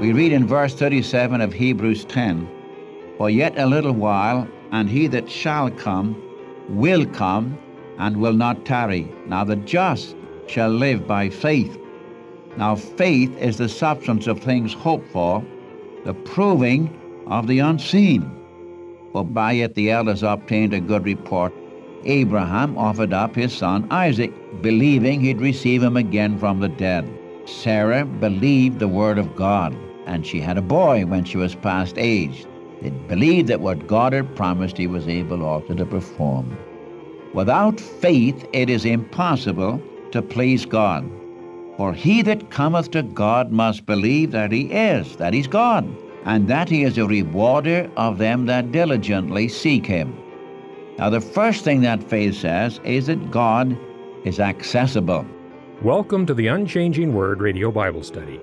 We read in verse 37 of Hebrews 10 For yet a little while, and he that shall come will come and will not tarry. Now the just shall live by faith. Now faith is the substance of things hoped for, the proving of the unseen. For by it the elders obtained a good report. Abraham offered up his son Isaac, believing he'd receive him again from the dead. Sarah believed the word of God, and she had a boy when she was past age. It believed that what God had promised he was able also to perform. Without faith it is impossible to please God. For he that cometh to God must believe that he is, that he's God, and that he is a rewarder of them that diligently seek him. Now, the first thing that faith says is that God is accessible. Welcome to the Unchanging Word Radio Bible Study.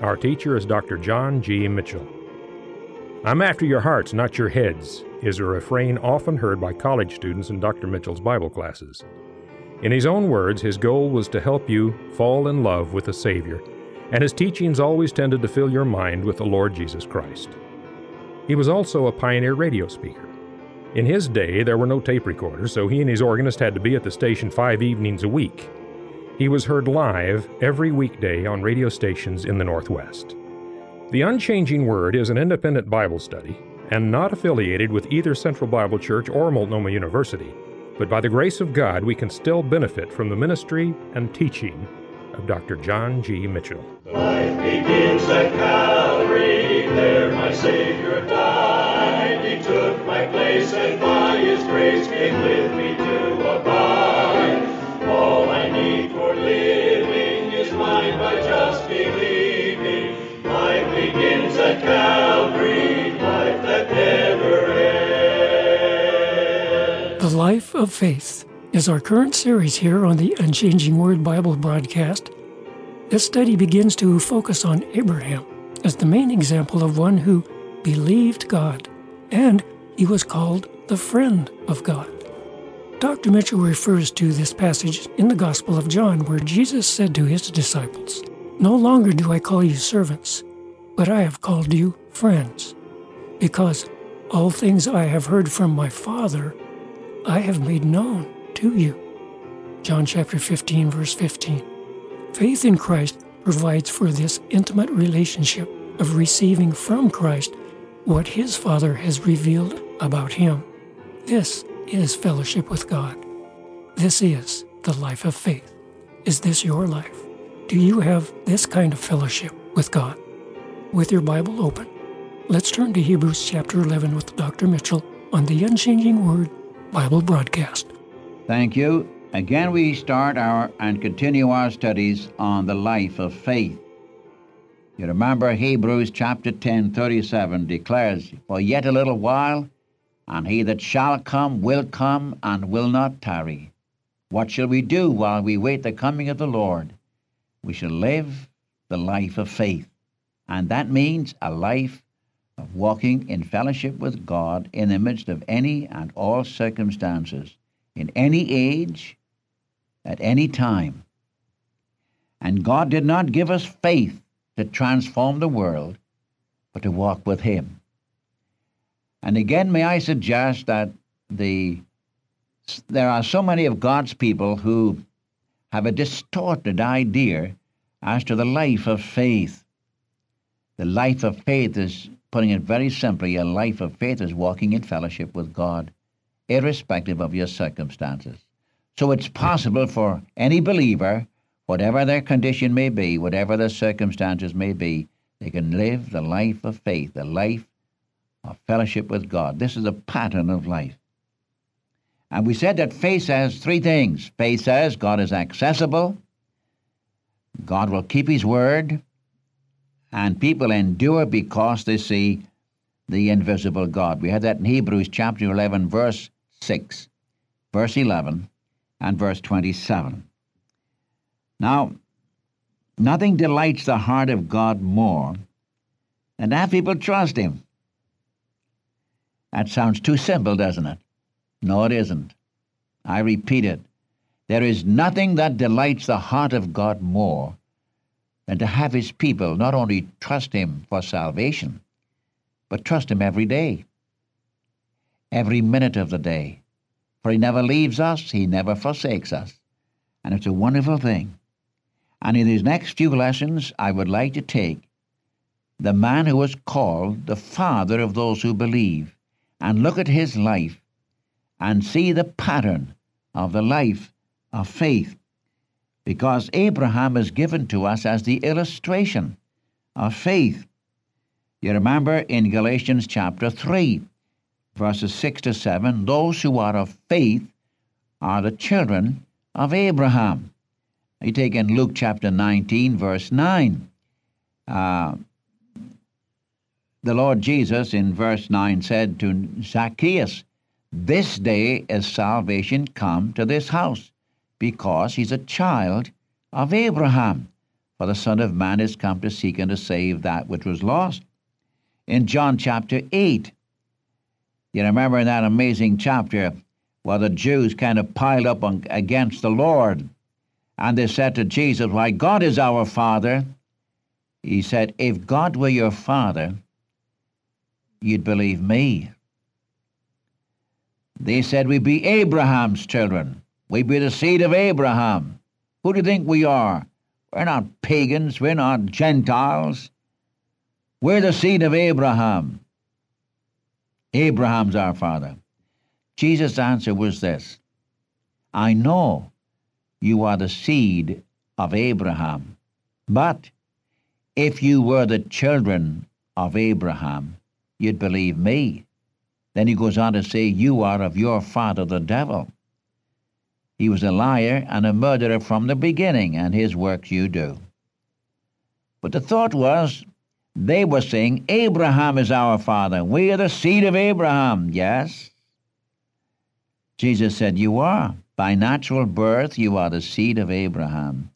Our teacher is Dr. John G. Mitchell. I'm after your hearts, not your heads, is a refrain often heard by college students in Dr. Mitchell's Bible classes. In his own words, his goal was to help you fall in love with the Savior, and his teachings always tended to fill your mind with the Lord Jesus Christ. He was also a pioneer radio speaker. In his day, there were no tape recorders, so he and his organist had to be at the station five evenings a week. He was heard live every weekday on radio stations in the Northwest. The Unchanging Word is an independent Bible study and not affiliated with either Central Bible Church or Multnomah University but by the grace of God, we can still benefit from the ministry and teaching of Dr. John G. Mitchell. Life begins at Calvary, there my Savior died. He took my place, and by His grace came with me to The Life of Faith is our current series here on the Unchanging Word Bible broadcast. This study begins to focus on Abraham as the main example of one who believed God and he was called the friend of God. Dr. Mitchell refers to this passage in the Gospel of John where Jesus said to his disciples, No longer do I call you servants, but I have called you friends, because all things I have heard from my Father I have made known to you. John chapter 15, verse 15. Faith in Christ provides for this intimate relationship of receiving from Christ what his Father has revealed about him. This is fellowship with God. This is the life of faith. Is this your life? Do you have this kind of fellowship with God? With your Bible open, let's turn to Hebrews chapter 11 with Dr. Mitchell on the Unchanging Word Bible broadcast. Thank you. Again, we start our and continue our studies on the life of faith. You remember Hebrews chapter 10, 37 declares, For yet a little while, and he that shall come will come and will not tarry. What shall we do while we wait the coming of the Lord? We shall live the life of faith. And that means a life of walking in fellowship with God in the midst of any and all circumstances, in any age, at any time. And God did not give us faith to transform the world, but to walk with Him. And again, may I suggest that the there are so many of God's people who have a distorted idea as to the life of faith. The life of faith is Putting it very simply, a life of faith is walking in fellowship with God, irrespective of your circumstances. So it's possible for any believer, whatever their condition may be, whatever their circumstances may be, they can live the life of faith, the life of fellowship with God. This is a pattern of life. And we said that faith says three things. Faith says God is accessible, God will keep His word, and people endure because they see the invisible God. We had that in Hebrews chapter 11, verse 6, verse 11, and verse 27. Now, nothing delights the heart of God more than to have people trust Him. That sounds too simple, doesn't it? No, it isn't. I repeat it. There is nothing that delights the heart of God more than to have his people not only trust him for salvation, but trust him every day, every minute of the day. For he never leaves us, he never forsakes us. And it's a wonderful thing. And in these next few lessons, I would like to take the man who was called the father of those who believe and look at his life and see the pattern of the life of faith. Because Abraham is given to us as the illustration of faith. You remember in Galatians chapter 3, verses 6 to 7, those who are of faith are the children of Abraham. You take in Luke chapter 19, verse 9. Uh, the Lord Jesus in verse 9 said to Zacchaeus, This day is salvation come to this house, because he's a child of Abraham. For the Son of Man is come to seek and to save that which was lost. In John chapter 8, you remember in that amazing chapter where the Jews kind of piled up on, against the Lord, and they said to Jesus, Why, God is our Father. He said, If God were your Father, you'd believe me. They said we be Abraham's children. We be the seed of Abraham. Who do you think we are? We're not pagans. We're not Gentiles. We're the seed of Abraham. Abraham's our father. Jesus' answer was this I know you are the seed of Abraham, but if you were the children of Abraham, you'd believe me. Then he goes on to say, You are of your father the devil. He was a liar and a murderer from the beginning, and his works you do. But the thought was, they were saying, Abraham is our father. We are the seed of Abraham. Yes. Jesus said, You are. By natural birth, you are the seed of Abraham.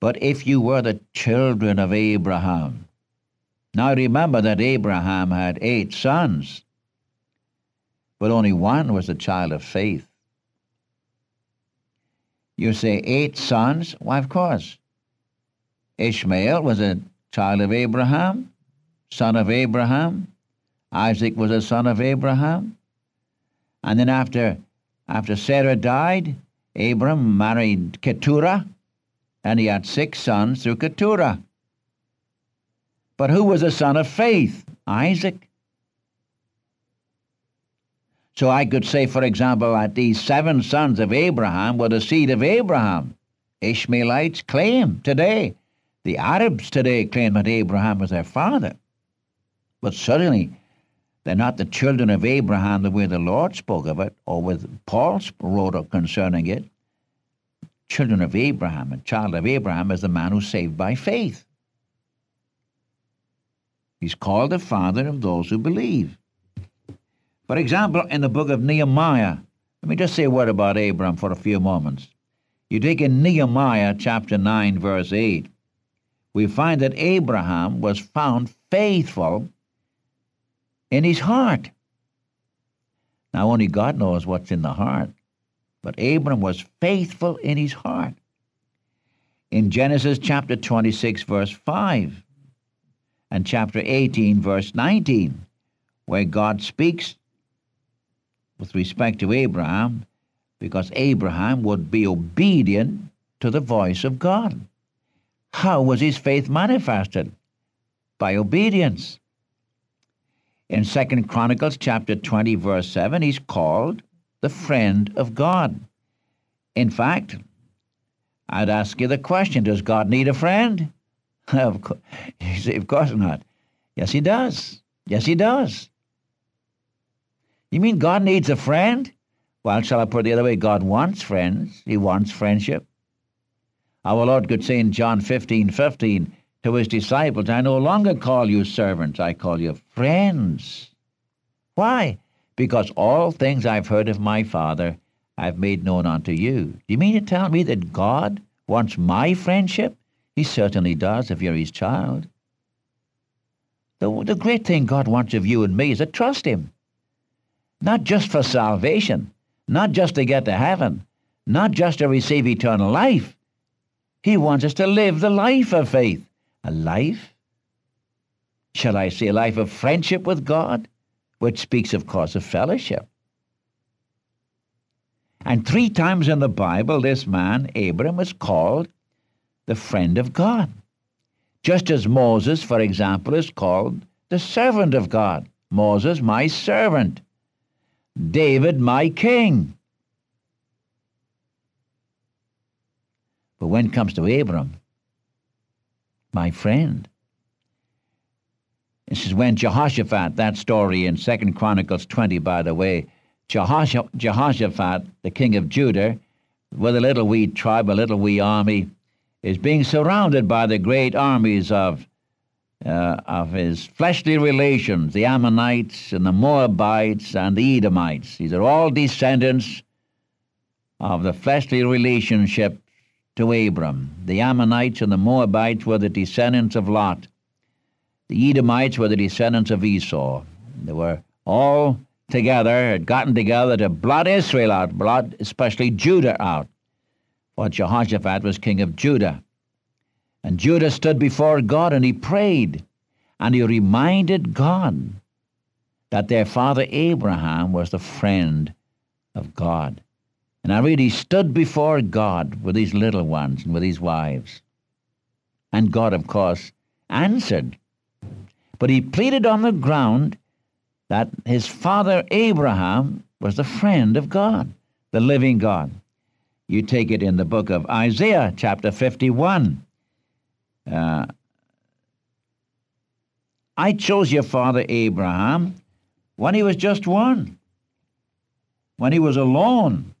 But if you were the children of Abraham, now remember that Abraham had eight sons, but only one was a child of faith. You say eight sons? Why, of course. Ishmael was a child of Abraham, son of Abraham. Isaac was a son of Abraham. And then after, after Sarah died, Abram married Keturah, and he had six sons through Keturah. But who was a son of faith? Isaac. So I could say, for example, that these seven sons of Abraham were the seed of Abraham. Ishmaelites claim today. The Arabs today claim that Abraham was their father. But certainly, they're not the children of Abraham the way the Lord spoke of it, or with Paul wrote concerning it. Children of Abraham, a child of Abraham is the man who's saved by faith. He's called the father of those who believe. For example, in the book of Nehemiah, let me just say a word about Abram for a few moments. You take in Nehemiah chapter 9, verse 8, we find that Abraham was found faithful in his heart. Now, only God knows what's in the heart, but Abram was faithful in his heart. In Genesis chapter 26, verse 5, and chapter 18, verse 19, where God speaks with respect to Abraham, because Abraham would be obedient to the voice of God. How was his faith manifested? By obedience. In Second Chronicles chapter 20, verse 7, he's called the friend of God. In fact, I'd ask you the question Does God need a friend? of, course, of course not. Yes, he does. Yes, he does. You mean God needs a friend? Well, shall I put it the other way? God wants friends. He wants friendship. Our Lord could say in John 15 15 to his disciples, I no longer call you servants, I call you friends. Why? Because all things I've heard of my Father I've made known unto you. Do you mean to tell me that God wants my friendship? He certainly does if you're his child. The, the great thing God wants of you and me is to trust him. Not just for salvation, not just to get to heaven, not just to receive eternal life. He wants us to live the life of faith. a life, shall I say, a life of friendship with God, which speaks, of course, of fellowship. And three times in the Bible, this man, Abram, is called the friend of God. Just as Moses, for example, is called the servant of God. Moses, my servant. David, my king. But when it comes to Abram, my friend, this is when Jehoshaphat, that story in Second Chronicles 20, by the way, Jehoshaphat, the king of Judah, with a little wee tribe, a little wee army, is being surrounded by the great armies of, uh, of his fleshly relations, the Ammonites and the Moabites and the Edomites. These are all descendants of the fleshly relationship to Abram. The Ammonites and the Moabites were the descendants of Lot. The Edomites were the descendants of Esau. They were all together, had gotten together to blot Israel out, blot especially Judah out. For Jehoshaphat was king of Judah. And Judah stood before God and he prayed, and he reminded God that their father Abraham was the friend of God. And I read, he stood before God with his little ones and with his wives. And God, of course, answered. But he pleaded on the ground that his father Abraham was the friend of God, the living God. You take it in the book of Isaiah, chapter 51. Uh, I chose your father Abraham when he was just one, when he was alone.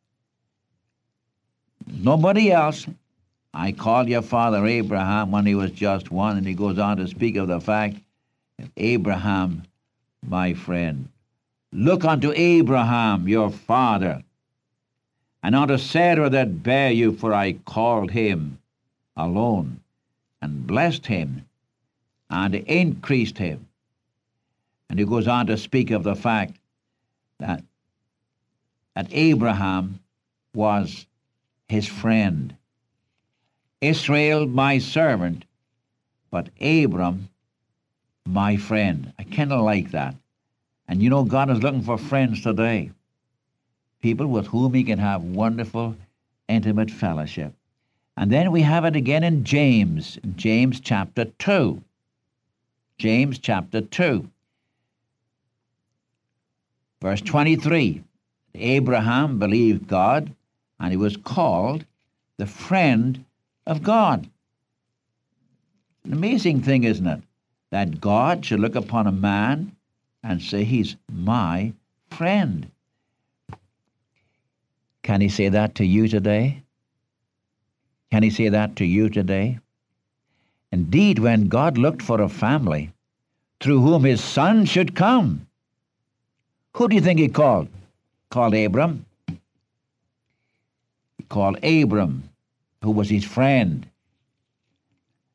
Nobody else. I called your father Abraham when he was just one, and he goes on to speak of the fact that Abraham, my friend, look unto Abraham your father, and unto Sarah that bare you, for I called him alone, and blessed him, and increased him. And he goes on to speak of the fact that, that Abraham was his friend. Israel, my servant, but Abram, my friend. I kind of like that. And you know, God is looking for friends today. People with whom he can have wonderful, intimate fellowship. And then we have it again in James, James chapter 2. James chapter 2, verse 23. Abraham believed God, and he was called the friend of God. An amazing thing, isn't it? That God should look upon a man and say, He's my friend. Can he say that to you today? Can he say that to you today? Indeed, when God looked for a family through whom his son should come, who do you think he called? Called Abram He called Abram, who was his friend.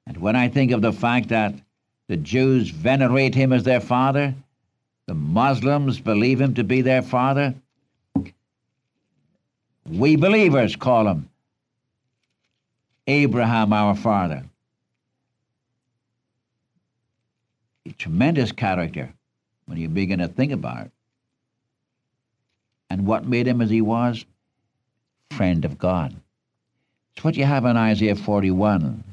And when I think of the fact that the Jews venerate him as their father, the Muslims believe him to be their father, we believers call him Abraham our father. A tremendous character when you begin to think about it. And what made him as he was? friend of God. It's what you have in Isaiah 41.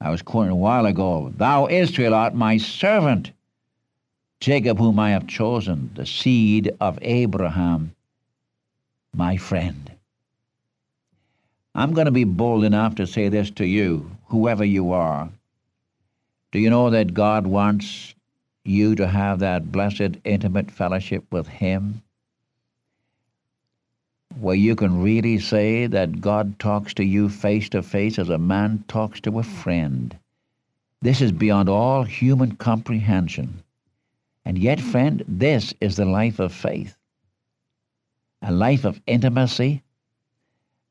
I was quoting a while ago Thou, Israel, art my servant, Jacob, whom I have chosen, the seed of Abraham, my friend. I'm going to be bold enough to say this to you, whoever you are. Do you know that God wants you to have that blessed, intimate fellowship with Him? where you can really say that God talks to you face to face as a man talks to a friend. This is beyond all human comprehension. And yet, friend, this is the life of faith a life of intimacy,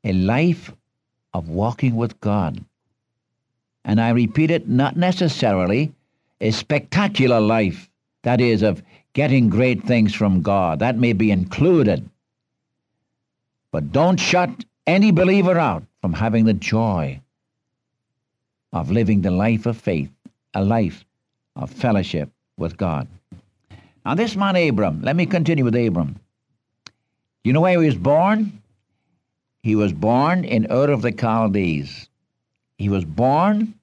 a life of walking with God. And I repeat it, not necessarily a spectacular life, that is, of getting great things from God. That may be included. But don't shut any believer out from having the joy of living the life of faith, a life of fellowship with God. Now, this man Abram, let me continue with Abram. You know where he was born? He was born in Ur of the Chaldees. He was born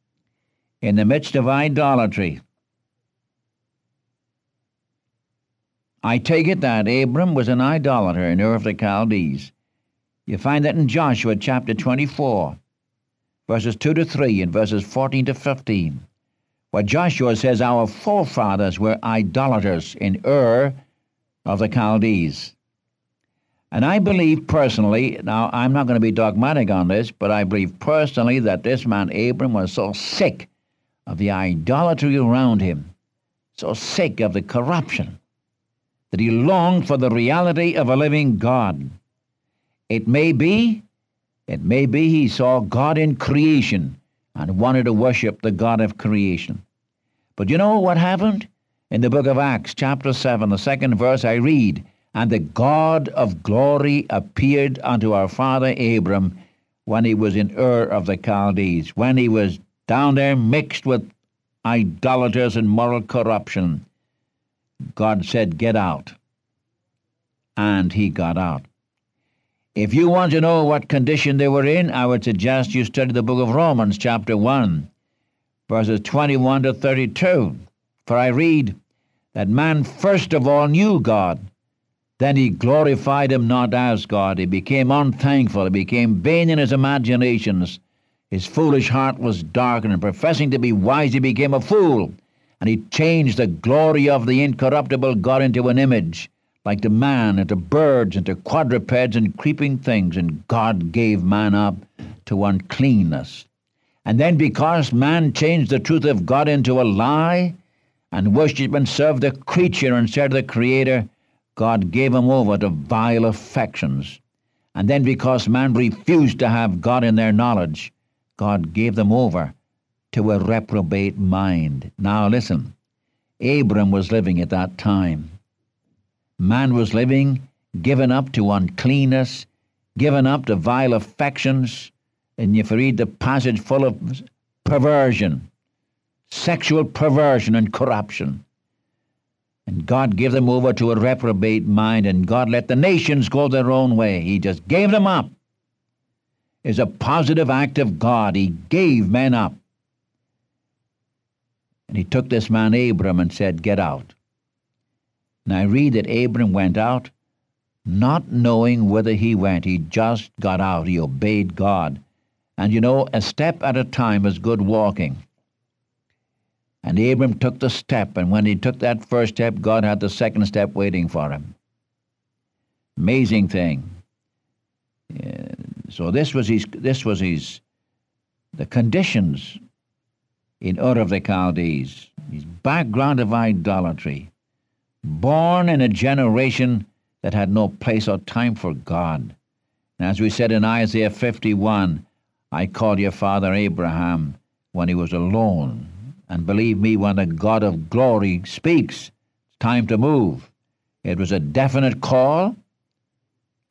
in the midst of idolatry. I take it that Abram was an idolater in Ur of the Chaldees. You find that in Joshua chapter 24, verses 2 to 3 and verses 14 to 15, where Joshua says our forefathers were idolaters in Ur of the Chaldees. And I believe personally, now I'm not going to be dogmatic on this, but I believe personally that this man Abram was so sick of the idolatry around him, so sick of the corruption, that he longed for the reality of a living God. It may be, it may be he saw God in creation and wanted to worship the God of creation. But you know what happened? In the book of Acts, chapter 7, the second verse, I read, And the God of glory appeared unto our father Abram when he was in Ur of the Chaldees, when he was down there mixed with idolaters and moral corruption. God said, Get out. And he got out. If you want to know what condition they were in, I would suggest you study the book of Romans, chapter 1, verses 21 to 32. For I read that man first of all knew God, then he glorified him not as God. He became unthankful, he became vain in his imaginations. His foolish heart was darkened, and professing to be wise, he became a fool and he changed the glory of the incorruptible God into an image, like the man, into birds, into quadrupeds, and creeping things, and God gave man up to uncleanness. And then, because man changed the truth of God into a lie, and worshipped and served the creature instead of the Creator, God gave him over to vile affections. And then, because man refused to have God in their knowledge, God gave them over to a reprobate mind. Now listen, Abram was living at that time. Man was living given up to uncleanness, given up to vile affections, and if you read the passage full of perversion, sexual perversion and corruption. And God gave them over to a reprobate mind, and God let the nations go their own way. He just gave them up. Is a positive act of God. He gave men up. And he took this man Abram and said, Get out. And I read that Abram went out, not knowing whither he went. He just got out. He obeyed God. And you know, a step at a time is good walking. And Abram took the step, and when he took that first step, God had the second step waiting for him. Amazing thing. So this was his. This was his. The conditions in Ur of the Chaldees, his background of idolatry, born in a generation that had no place or time for God. And as we said in Isaiah 51, I called your father Abraham when he was alone. And believe me, when the God of glory speaks, it's time to move. It was a definite call,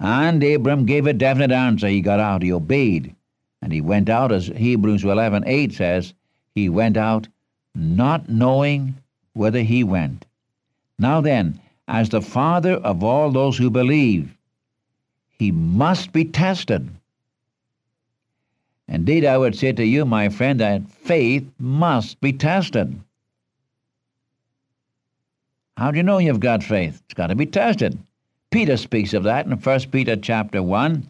and Abram gave a definite answer. He got out, he obeyed, and he went out, as Hebrews 11 8 says, he went out, not knowing whither he went. Now then, as the father of all those who believe, he must be tested. Indeed, I would say to you, my friend, that faith must be tested. How do you know you've got faith? It's got to be tested. Peter speaks of that in 1 Peter chapter 1,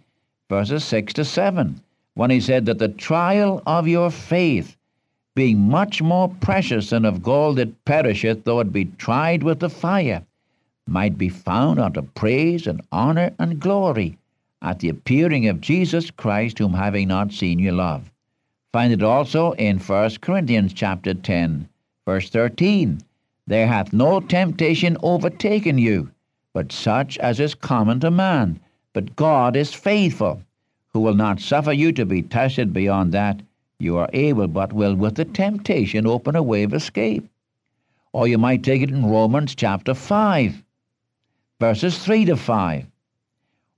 verses 6 to 7, when he said that the trial of your faith, being much more precious than of gold that perisheth, though it be tried with the fire, might be found unto praise and honor and glory at the appearing of Jesus Christ, whom having not seen you love. Find it also in 1 Corinthians chapter 10, verse 13. There hath no temptation overtaken you, but such as is common to man. But God is faithful, who will not suffer you to be tested beyond that you are able, but will with the temptation open a way of escape. Or you might take it in Romans chapter 5, verses 3 to 5,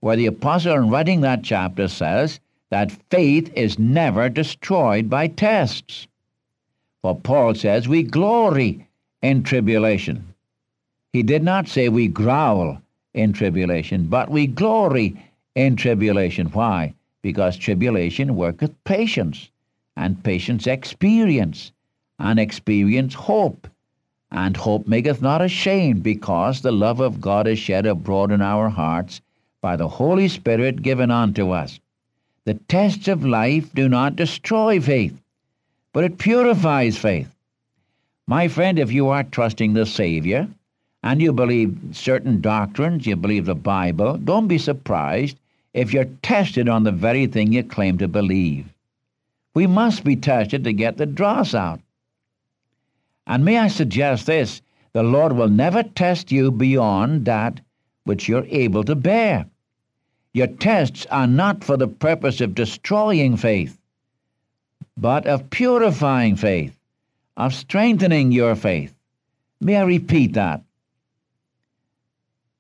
where the apostle in writing that chapter says that faith is never destroyed by tests. For Paul says we glory in tribulation. He did not say we growl in tribulation, but we glory in tribulation. Why? Because tribulation worketh patience, and patience experience, and experience hope. And hope maketh not ashamed, because the love of God is shed abroad in our hearts by the Holy Spirit given unto us. The tests of life do not destroy faith, but it purifies faith. My friend, if you are trusting the Savior and you believe certain doctrines, you believe the Bible, don't be surprised if you're tested on the very thing you claim to believe. We must be tested to get the dross out. And may I suggest this the Lord will never test you beyond that which you're able to bear. Your tests are not for the purpose of destroying faith, but of purifying faith, of strengthening your faith. May I repeat that?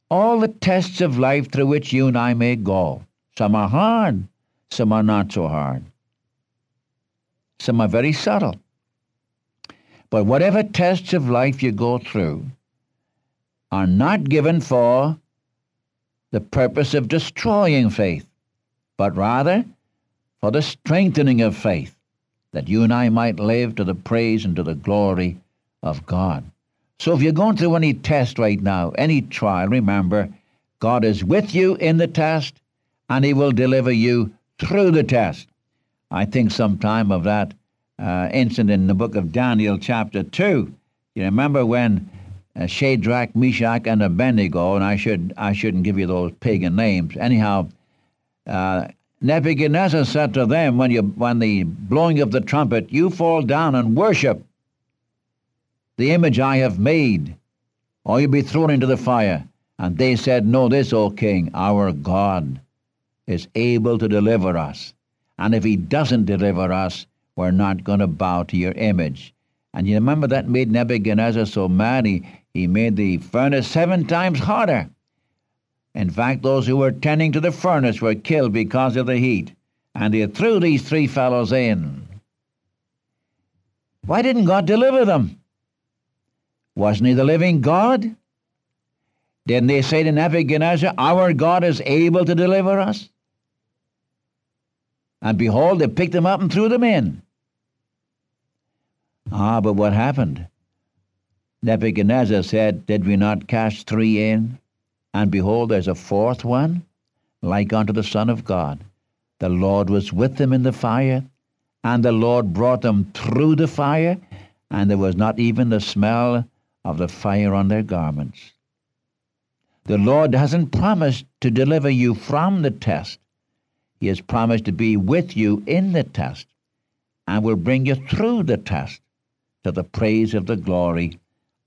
All the tests of life through which you and I may go, some are hard, some are not so hard, some are very subtle. But whatever tests of life you go through are not given for the purpose of destroying faith, but rather for the strengthening of faith, that you and I might live to the praise and to the glory of God. So if you're going through any test right now, any trial, remember, God is with you in the test, and He will deliver you through the test. I think sometime of that uh, incident in the book of Daniel, chapter 2. You remember when Shadrach, Meshach, and Abednego, and I should I shouldn't give you those pagan names. Anyhow, uh, Nebuchadnezzar said to them, when you when the blowing of the trumpet, you fall down and worship the image I have made, or you'll be thrown into the fire. And they said, Know this, O king, our God is able to deliver us. And if he doesn't deliver us, we're not going to bow to your image. And you remember that made Nebuchadnezzar so mad, he, he made the furnace seven times hotter. In fact, those who were tending to the furnace were killed because of the heat. And they threw these three fellows in. Why didn't God deliver them? Wasn't he the living God? Didn't they say to Nebuchadnezzar, Our God is able to deliver us? And behold, they picked them up and threw them in. Ah, but what happened? Nebuchadnezzar said, Did we not cast three in? And behold, there's a fourth one, like unto the Son of God. The Lord was with them in the fire, and the Lord brought them through the fire, and there was not even the smell of the fire on their garments. The Lord hasn't promised to deliver you from the test. He has promised to be with you in the test and will bring you through the test to the praise of the glory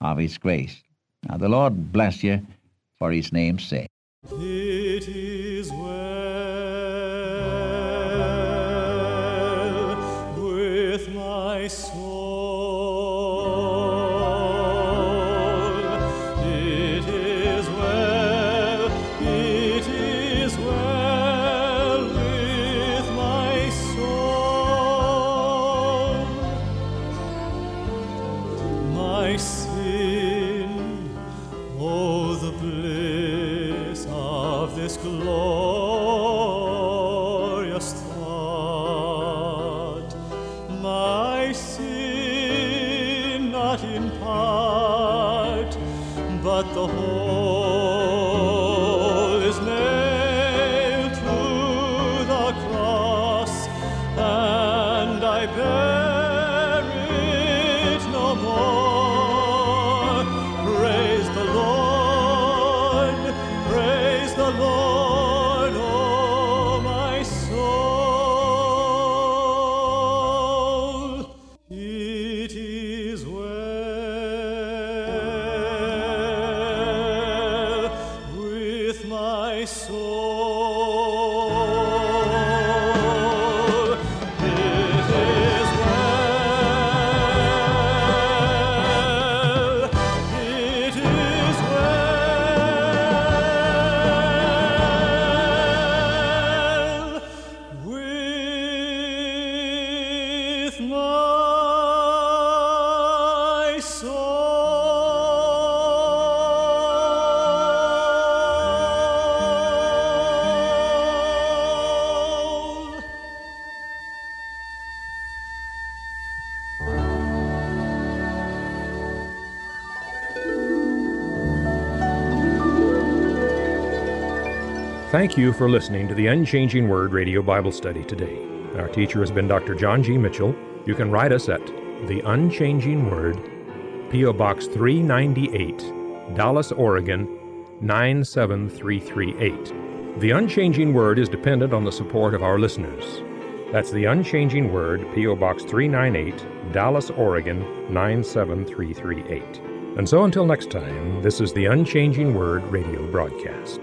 of His grace. Now, the Lord bless you for His name's sake. It is well with my soul. Thank you for listening to the Unchanging Word Radio Bible Study today. Our teacher has been Dr. John G. Mitchell. You can write us at The Unchanging Word, P.O. Box 398, Dallas, Oregon 97338. The Unchanging Word is dependent on the support of our listeners. That's The Unchanging Word, P.O. Box 398, Dallas, Oregon 97338. And so until next time, this is the Unchanging Word radio broadcast.